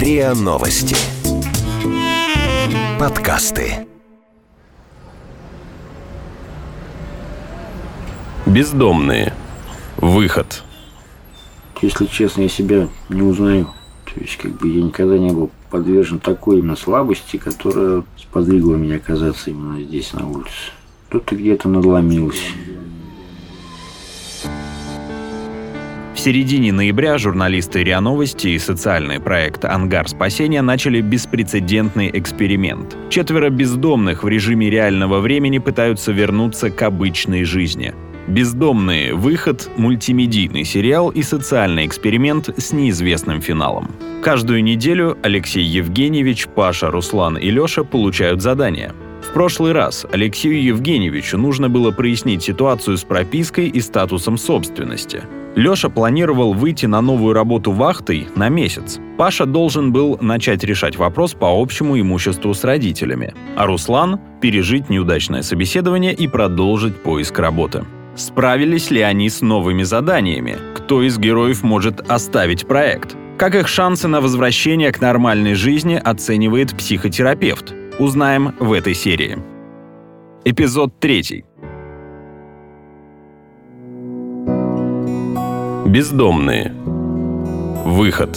РИА Новости. Подкасты. Бездомные. Выход. Если честно, я себя не узнаю. То есть, как бы я никогда не был подвержен такой именно слабости, которая сподвигла меня оказаться именно здесь, на улице. Кто-то где-то надломился. В середине ноября журналисты РИА Новости и социальный проект «Ангар спасения» начали беспрецедентный эксперимент. Четверо бездомных в режиме реального времени пытаются вернуться к обычной жизни. «Бездомные. Выход» — мультимедийный сериал и социальный эксперимент с неизвестным финалом. Каждую неделю Алексей Евгеньевич, Паша, Руслан и Леша получают задания. В прошлый раз Алексею Евгеньевичу нужно было прояснить ситуацию с пропиской и статусом собственности. Леша планировал выйти на новую работу вахтой на месяц. Паша должен был начать решать вопрос по общему имуществу с родителями, а Руслан – пережить неудачное собеседование и продолжить поиск работы. Справились ли они с новыми заданиями? Кто из героев может оставить проект? Как их шансы на возвращение к нормальной жизни оценивает психотерапевт? Узнаем в этой серии. Эпизод третий. Бездомные. Выход.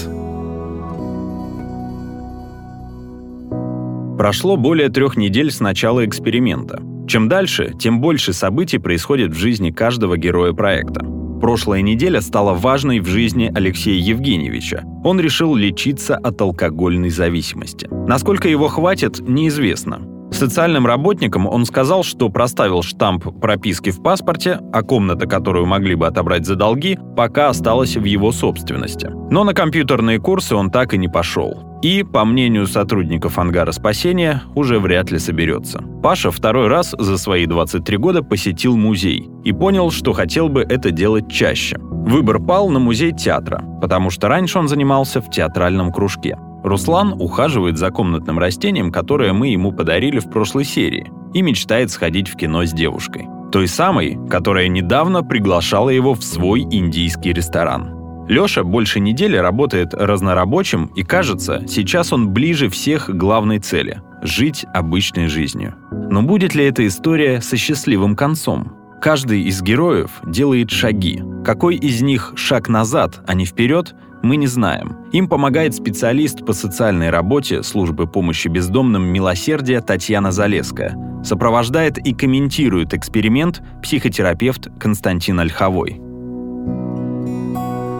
Прошло более трех недель с начала эксперимента. Чем дальше, тем больше событий происходит в жизни каждого героя проекта. Прошлая неделя стала важной в жизни Алексея Евгеньевича. Он решил лечиться от алкогольной зависимости. Насколько его хватит, неизвестно. Социальным работникам он сказал, что проставил штамп прописки в паспорте, а комната, которую могли бы отобрать за долги, пока осталась в его собственности. Но на компьютерные курсы он так и не пошел. И, по мнению сотрудников ангара спасения, уже вряд ли соберется. Паша второй раз за свои 23 года посетил музей и понял, что хотел бы это делать чаще. Выбор пал на музей театра, потому что раньше он занимался в театральном кружке. Руслан ухаживает за комнатным растением, которое мы ему подарили в прошлой серии, и мечтает сходить в кино с девушкой. Той самой, которая недавно приглашала его в свой индийский ресторан. Лёша больше недели работает разнорабочим, и кажется, сейчас он ближе всех к главной цели – жить обычной жизнью. Но будет ли эта история со счастливым концом? Каждый из героев делает шаги. Какой из них шаг назад, а не вперед, мы не знаем. Им помогает специалист по социальной работе службы помощи бездомным «Милосердие» Татьяна Залеская. Сопровождает и комментирует эксперимент психотерапевт Константин Ольховой.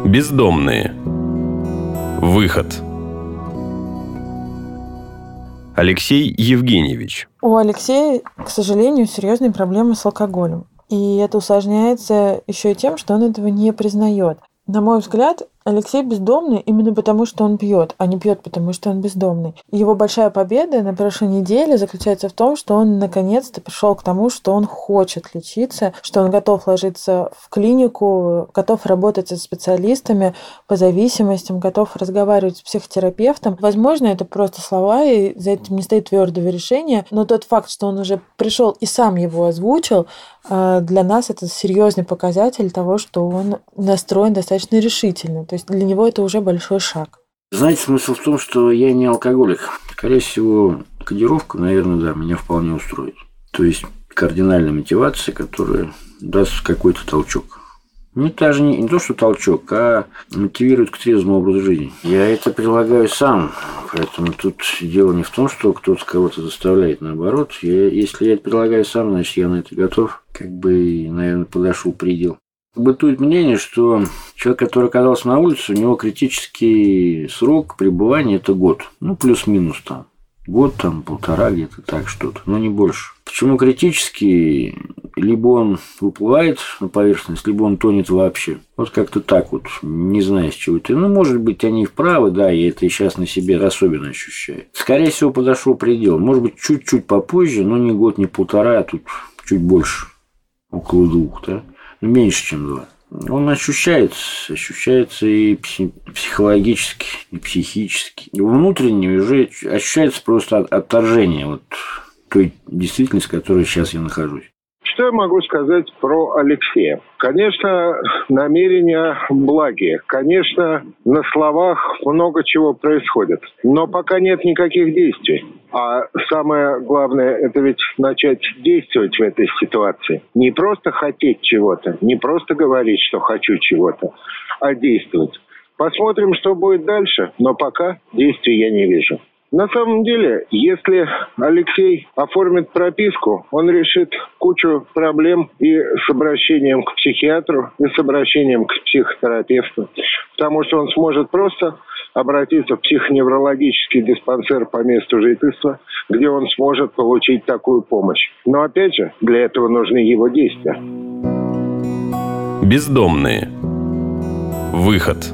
Бездомные. Выход. Алексей Евгеньевич. У Алексея, к сожалению, серьезные проблемы с алкоголем. И это усложняется еще и тем, что он этого не признает. На мой взгляд, Алексей бездомный именно потому, что он пьет, а не пьет, потому что он бездомный. Его большая победа на прошлой неделе заключается в том, что он наконец-то пришел к тому, что он хочет лечиться, что он готов ложиться в клинику, готов работать со специалистами по зависимостям, готов разговаривать с психотерапевтом. Возможно, это просто слова, и за этим не стоит твердого решения, но тот факт, что он уже пришел и сам его озвучил, э, для нас это серьезный показатель того, что он настроен достаточно решительно. То есть для него это уже большой шаг. Знаете, смысл в том, что я не алкоголик. Скорее всего, кодировка, наверное, да, меня вполне устроит. То есть кардинальная мотивация, которая даст какой-то толчок. Ну, даже не, не то, что толчок, а мотивирует к трезвому образу жизни. Я это прилагаю сам, поэтому тут дело не в том, что кто-то кого-то заставляет, наоборот. Я, если я это прилагаю сам, значит, я на это готов. Как бы, наверное, подошел предел. Бытует мнение, что человек, который оказался на улице, у него критический срок пребывания – это год. Ну, плюс-минус там. Год, там, полтора, где-то так что-то, но не больше. Почему критический? Либо он выплывает на поверхность, либо он тонет вообще. Вот как-то так вот, не знаю, с чего это. Ну, может быть, они вправы, да, я это сейчас на себе особенно ощущаю. Скорее всего, подошел предел. Может быть, чуть-чуть попозже, но не год, не полтора, а тут чуть больше. Около двух, да меньше, чем два. Он ощущается, ощущается и психологически, и психически. И внутренне уже ощущается просто отторжение вот той действительности, в которой сейчас я нахожусь. Что я могу сказать про Алексея? Конечно, намерения благие. Конечно, на словах много чего происходит. Но пока нет никаких действий. А самое главное, это ведь начать действовать в этой ситуации. Не просто хотеть чего-то, не просто говорить, что хочу чего-то, а действовать. Посмотрим, что будет дальше, но пока действий я не вижу. На самом деле, если Алексей оформит прописку, он решит кучу проблем и с обращением к психиатру, и с обращением к психотерапевту. Потому что он сможет просто обратиться в психоневрологический диспансер по месту жительства, где он сможет получить такую помощь. Но опять же, для этого нужны его действия. Бездомные. Выход.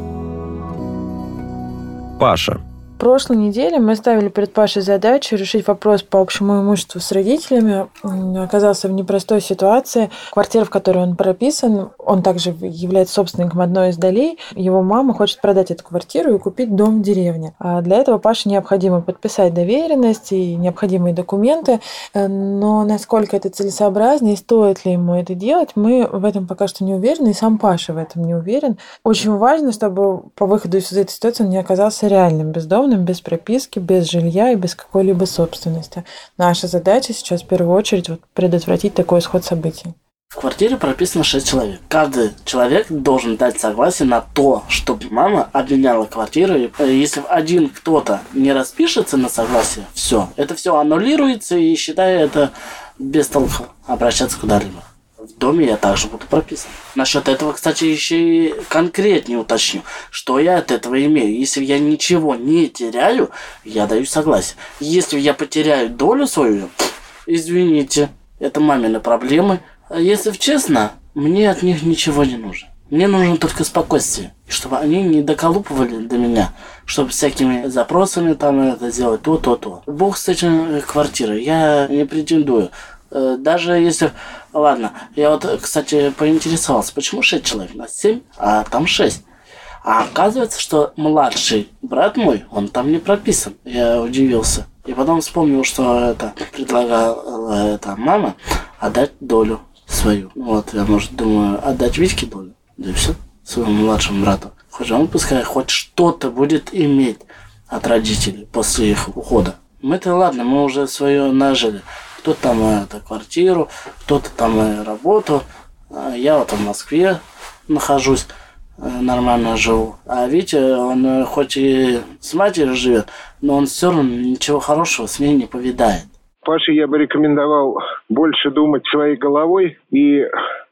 Паша прошлой неделе мы ставили перед Пашей задачу решить вопрос по общему имуществу с родителями. Он оказался в непростой ситуации. Квартира, в которой он прописан, он также является собственником одной из долей. Его мама хочет продать эту квартиру и купить дом в деревне. А для этого Паше необходимо подписать доверенность и необходимые документы. Но насколько это целесообразно и стоит ли ему это делать, мы в этом пока что не уверены, и сам Паша в этом не уверен. Очень важно, чтобы по выходу из этой ситуации он не оказался реальным бездомным, бездомным, без прописки, без жилья и без какой-либо собственности. Наша задача сейчас в первую очередь вот предотвратить такой исход событий. В квартире прописано 6 человек. Каждый человек должен дать согласие на то, чтобы мама обменяла квартиру. И э, если один кто-то не распишется на согласие, все, это все аннулируется и считаю это без толку обращаться куда-либо в доме я также буду прописан. Насчет этого, кстати, еще и конкретнее уточню, что я от этого имею. Если я ничего не теряю, я даю согласие. Если я потеряю долю свою, извините, это мамины проблемы. А если честно, мне от них ничего не нужно. Мне нужно только спокойствие, чтобы они не доколупывали до меня, чтобы всякими запросами там это делать, то, то, то. Бог с этим э, квартирой, я не претендую. Э, даже если... Ладно, я вот, кстати, поинтересовался, почему 6 человек? Нас 7, а там 6. А оказывается, что младший брат мой, он там не прописан. Я удивился. И потом вспомнил, что это предлагала эта мама отдать долю свою. Вот, я, может, думаю, отдать Витьке долю. Да и все, своему младшему брату. Хоть он пускай хоть что-то будет иметь от родителей после их ухода. Мы-то ладно, мы уже свое нажили кто-то там э, это, квартиру, кто-то там э, работу. А я вот в Москве нахожусь, э, нормально живу. А Витя, он хоть и с матерью живет, но он все равно ничего хорошего с ней не повидает. Паше я бы рекомендовал больше думать своей головой и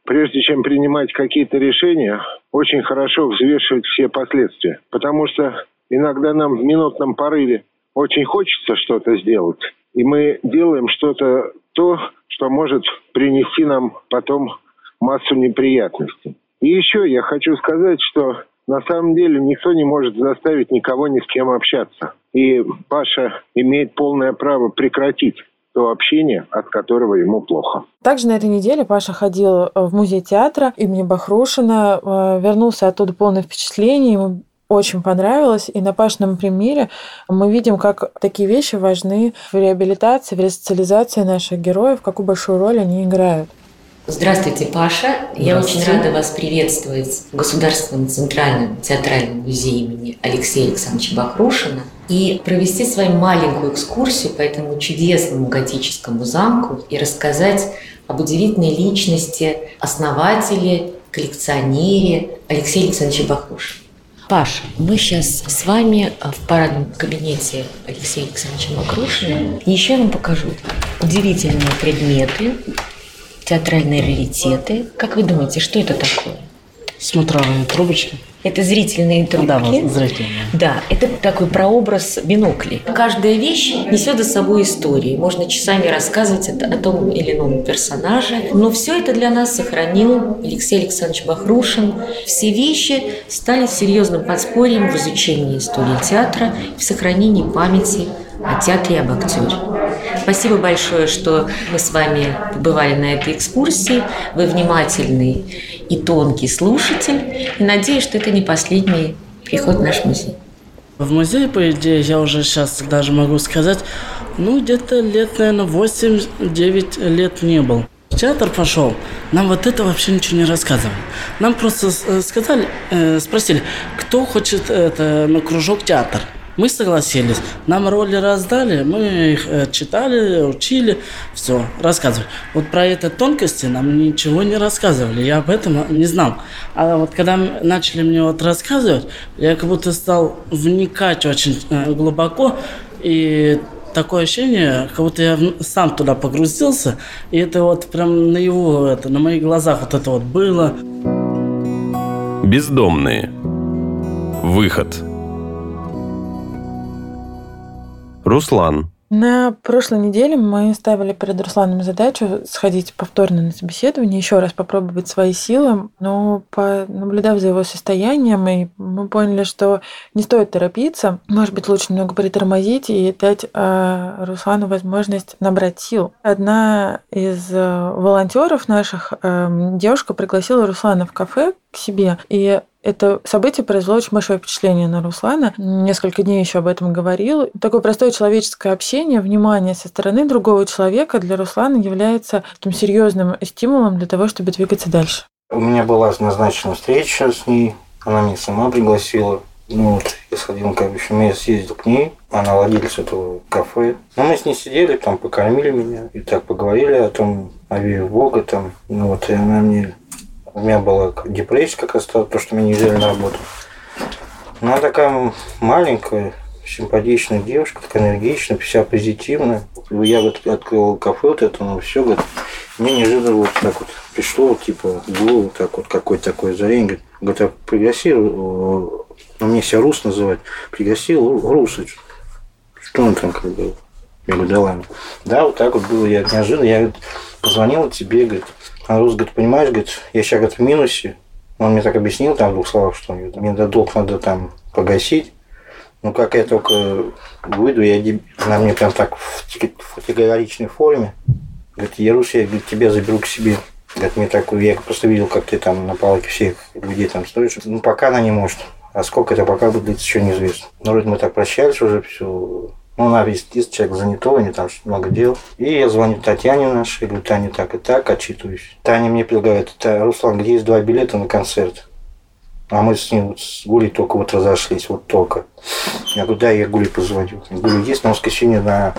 прежде чем принимать какие-то решения, очень хорошо взвешивать все последствия. Потому что иногда нам в минутном порыве очень хочется что-то сделать, и мы делаем что-то то, что может принести нам потом массу неприятностей. И еще я хочу сказать, что на самом деле никто не может заставить никого ни с кем общаться. И Паша имеет полное право прекратить то общение, от которого ему плохо. Также на этой неделе Паша ходил в музей театра имени Бахрушина, э, вернулся оттуда полное впечатление, ему очень понравилось. И на Пашном примере мы видим, как такие вещи важны в реабилитации, в ресоциализации наших героев, какую большую роль они играют. Здравствуйте, Паша. Я очень рада вас приветствовать в Государственном Центральном театральном музее имени Алексея Александровича Бахрушина и провести с вами маленькую экскурсию по этому чудесному готическому замку и рассказать об удивительной личности, основателе, коллекционере Алексея Александровича Бахрушина. Паша, мы сейчас с вами в парадном кабинете Алексея Александровича Макрушина. Еще я вам покажу удивительные предметы, театральные раритеты. Как вы думаете, что это такое? Смотровые трубочки. Это зрительные трубки. Да, зрительные. Да, это такой прообраз бинокли. Каждая вещь несет за собой историю. Можно часами рассказывать о, о том или ином персонаже. Но все это для нас сохранил Алексей Александрович Бахрушин. Все вещи стали серьезным подспорьем в изучении истории театра и в сохранении памяти о театре и об актере. Спасибо большое, что мы с вами побывали на этой экскурсии. Вы внимательный и тонкий слушатель. И надеюсь, что это не последний приход в наш музей. В музей, по идее, я уже сейчас даже могу сказать, ну, где-то лет, наверное, 8-9 лет не был. театр пошел, нам вот это вообще ничего не рассказывали. Нам просто э, сказали, э, спросили, кто хочет это на кружок театр. Мы согласились. Нам роли раздали, мы их э, читали, учили, все, рассказывали. Вот про это тонкости нам ничего не рассказывали, я об этом не знал. А вот когда начали мне вот рассказывать, я как будто стал вникать очень э, глубоко, и такое ощущение, как будто я сам туда погрузился, и это вот прям на его, это, на моих глазах вот это вот было. Бездомные. Выход. Руслан. На прошлой неделе мы ставили перед Русланом задачу сходить повторно на собеседование, еще раз попробовать свои силы, но наблюдав за его состоянием, и мы поняли, что не стоит торопиться, может быть, лучше немного притормозить и дать э, Руслану возможность набрать сил. Одна из э, волонтеров наших, э, девушка пригласила Руслана в кафе к себе, и это событие произвело очень большое впечатление на Руслана. Несколько дней еще об этом говорил. Такое простое человеческое общение, внимание со стороны другого человека для Руслана является таким серьезным стимулом для того, чтобы двигаться дальше. У меня была назначена встреча с ней. Она меня сама пригласила. Ну вот, я сходил, бы, общем, я съездил к ней, она владелец этого кафе. Ну, мы с ней сидели, там, покормили меня, и так поговорили о том, о вере в Бога, там, ну вот, и она мне у меня была депрессия как раз то, что меня не взяли на работу. Ну, она такая маленькая, симпатичная девушка, такая энергичная, вся позитивная. Я вот открыл кафе, вот это, ну, все, говорит, мне неожиданно вот так вот пришло, вот, типа, в голову, так вот, какое-то такое озарение, говорит, говорит, а пригласи, ну, мне себя Рус называть, пригласи Руса. Что он там, как бы, я говорю, да ладно. Да, вот так вот было, я неожиданно, я говорит, позвонила тебе, говорит, а Рус говорит, понимаешь, говорит, я сейчас говорит, в минусе. Он мне так объяснил там в двух словах, что мне долг надо там погасить. Ну, как я только выйду, я, она мне прям так в категоричной форме. Говорит, Ярус, я говорит, тебя заберу к себе. Говорит, мне так, я просто видел, как ты там на палке всех людей там стоишь. Ну, пока она не может. А сколько это пока будет еще неизвестно. Ну, вроде мы так прощались уже, все. Ну, она весь человек занятой, не там много дел. И я звоню Татьяне нашей, говорю, Таня так и так, отчитываюсь. Таня мне предлагает, Руслан, где есть два билета на концерт? А мы с ним вот с Гулей только вот разошлись, вот только. Я говорю, да, я Гуле позвоню. Гуля есть на воскресенье на,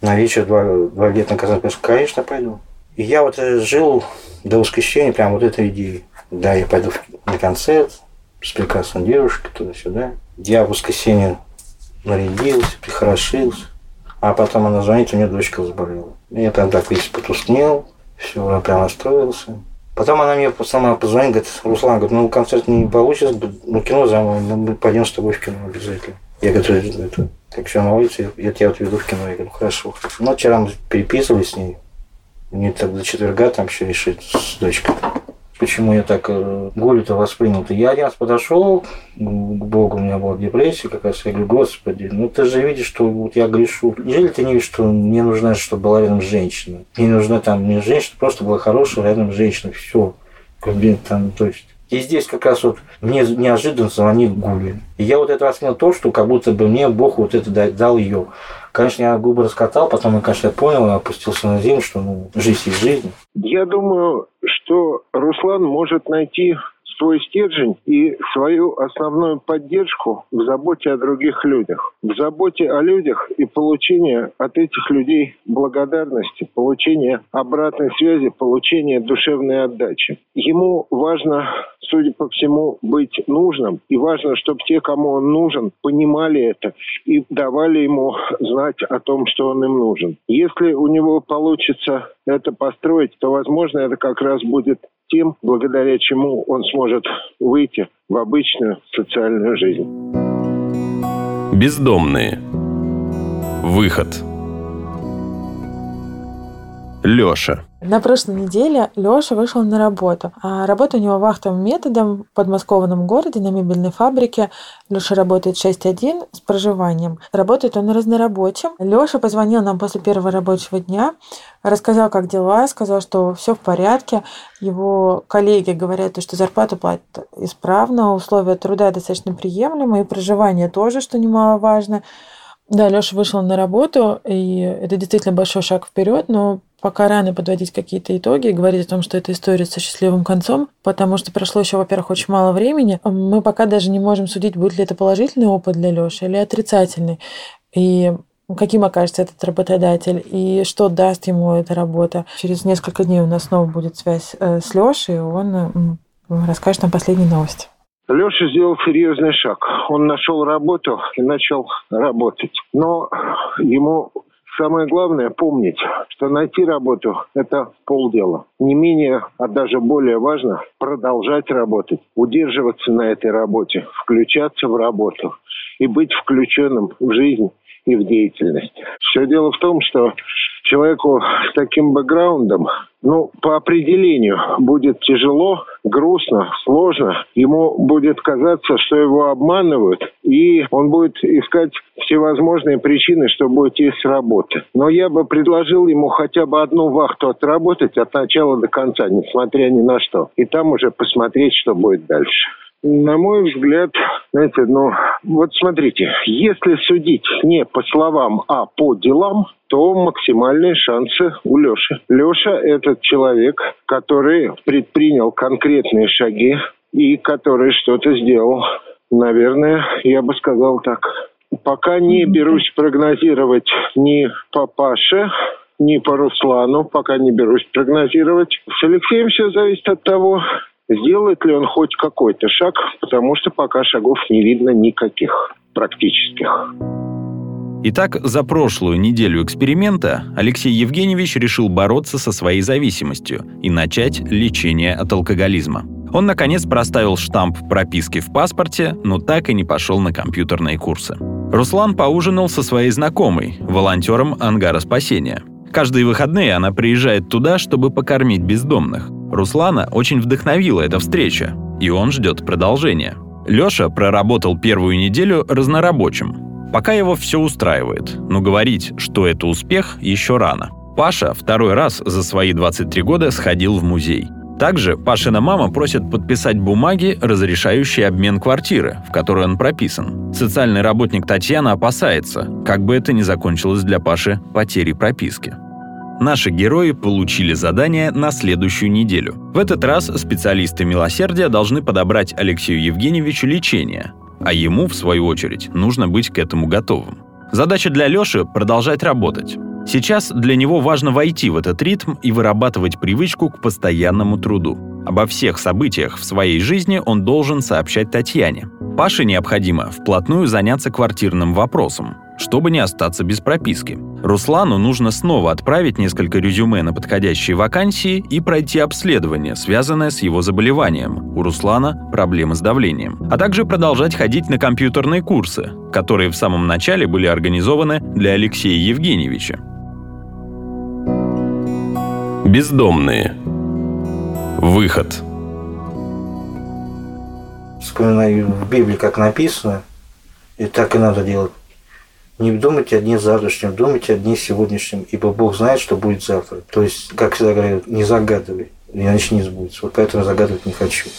на вечер два, два билета на концерт? Я говорю, конечно, пойду. И я вот э, жил до воскресенья прям вот этой идеей. Да, я пойду на концерт с прекрасной девушкой туда-сюда. Я в воскресенье нарядился, прихорошился. А потом она звонит, у нее дочка заболела. Я там так весь потускнел, все, я прям настроился. Потом она мне сама позвонит, говорит, Руслан, говорит, ну концерт не получится, ну кино за мной, ну, мы пойдем с тобой в кино обязательно. Я говорю, это, как все на улице, я тебя отведу в кино. Я говорю, хорошо. Ну, вчера мы переписывались с ней. Мне так до четверга там все решить с дочкой почему я так э, Голю-то воспринял-то. Я один раз подошел к Богу, у меня была депрессия как раз. Я говорю, Господи, ну ты же видишь, что вот я грешу. Неужели ты не видишь, что мне нужна, чтобы была рядом женщина? Мне нужна там не женщина, просто была хорошая рядом женщина. Все. Блин, там, то есть и здесь как раз вот мне неожиданно звонит Гули. И я вот это воспринял то, что как будто бы мне Бог вот это дал ее. Конечно, я губы раскатал, потом я, конечно, понял, опустился на землю, что ну, жизнь есть жизнь. Я думаю, что Руслан может найти свой стержень и свою основную поддержку в заботе о других людях. В заботе о людях и получении от этих людей благодарности, получения обратной связи, получения душевной отдачи. Ему важно, судя по всему, быть нужным. И важно, чтобы те, кому он нужен, понимали это и давали ему знать о том, что он им нужен. Если у него получится это построить, то, возможно, это как раз будет тем, благодаря чему он сможет выйти в обычную социальную жизнь. Бездомные. Выход. Лёша. На прошлой неделе Лёша вышел на работу. А работа у него вахтовым методом в подмосковном городе на мебельной фабрике. Лёша работает 6-1 с проживанием. Работает он разнорабочим. Лёша позвонил нам после первого рабочего дня, рассказал, как дела, сказал, что все в порядке. Его коллеги говорят, что зарплату платят исправно, условия труда достаточно приемлемые, и проживание тоже, что немаловажно. Да, Лёша вышел на работу, и это действительно большой шаг вперед, но пока рано подводить какие-то итоги и говорить о том, что это история со счастливым концом, потому что прошло еще, во-первых, очень мало времени. Мы пока даже не можем судить, будет ли это положительный опыт для Леши или отрицательный. И каким окажется этот работодатель и что даст ему эта работа. Через несколько дней у нас снова будет связь э, с Лешей, и он расскажет нам последние новости. Леша сделал серьезный шаг. Он нашел работу и начал работать. Но ему самое главное помнить, что найти работу – это полдела. Не менее, а даже более важно – продолжать работать, удерживаться на этой работе, включаться в работу и быть включенным в жизнь и в деятельность. Все дело в том, что человеку с таким бэкграундом, ну, по определению, будет тяжело, грустно, сложно. Ему будет казаться, что его обманывают, и он будет искать всевозможные причины, чтобы уйти с работы. Но я бы предложил ему хотя бы одну вахту отработать от начала до конца, несмотря ни на что. И там уже посмотреть, что будет дальше. На мой взгляд, знаете, ну, вот смотрите, если судить не по словам, а по делам, то максимальные шансы у Леши. Леша – это человек, который предпринял конкретные шаги и который что-то сделал. Наверное, я бы сказал так. Пока не берусь прогнозировать ни по Паше, ни по Руслану, пока не берусь прогнозировать. С Алексеем все зависит от того, Сделает ли он хоть какой-то шаг, потому что пока шагов не видно никаких практических. Итак, за прошлую неделю эксперимента Алексей Евгеньевич решил бороться со своей зависимостью и начать лечение от алкоголизма. Он, наконец, проставил штамп прописки в паспорте, но так и не пошел на компьютерные курсы. Руслан поужинал со своей знакомой, волонтером ангара спасения. Каждые выходные она приезжает туда, чтобы покормить бездомных. Руслана очень вдохновила эта встреча, и он ждет продолжения. Лёша проработал первую неделю разнорабочим. Пока его все устраивает, но говорить, что это успех, еще рано. Паша второй раз за свои 23 года сходил в музей. Также Пашина мама просит подписать бумаги, разрешающие обмен квартиры, в которой он прописан. Социальный работник Татьяна опасается, как бы это ни закончилось для Паши потерей прописки. Наши герои получили задание на следующую неделю. В этот раз специалисты милосердия должны подобрать Алексею Евгеньевичу лечение, а ему, в свою очередь, нужно быть к этому готовым. Задача для Лёши – продолжать работать. Сейчас для него важно войти в этот ритм и вырабатывать привычку к постоянному труду. Обо всех событиях в своей жизни он должен сообщать Татьяне. Паше необходимо вплотную заняться квартирным вопросом, чтобы не остаться без прописки. Руслану нужно снова отправить несколько резюме на подходящие вакансии и пройти обследование, связанное с его заболеванием. У Руслана проблемы с давлением. А также продолжать ходить на компьютерные курсы, которые в самом начале были организованы для Алексея Евгеньевича. Бездомные. Выход. Вспоминаю в Библии, как написано, и так и надо делать. Не думайте о дне завтрашнем, думайте о дне сегодняшнем, ибо Бог знает, что будет завтра. То есть, как всегда говорят, не загадывай, иначе не сбудется. Вот поэтому загадывать не хочу.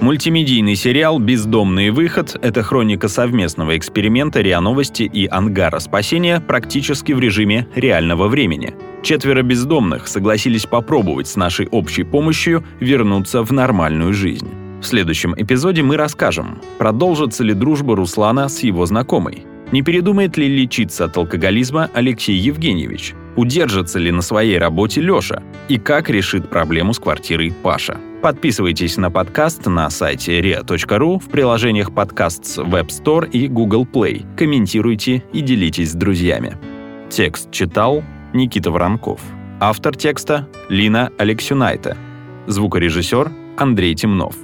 Мультимедийный сериал «Бездомный выход» — это хроника совместного эксперимента РИА Новости и Ангара спасения практически в режиме реального времени. Четверо бездомных согласились попробовать с нашей общей помощью вернуться в нормальную жизнь. В следующем эпизоде мы расскажем, продолжится ли дружба Руслана с его знакомой, не передумает ли лечиться от алкоголизма Алексей Евгеньевич? Удержится ли на своей работе Лёша? И как решит проблему с квартирой Паша? Подписывайтесь на подкаст на сайте ria.ru в приложениях подкаст с Web Store и Google Play. Комментируйте и делитесь с друзьями. Текст читал Никита Воронков. Автор текста Лина Алексюнайте. Звукорежиссер Андрей Темнов.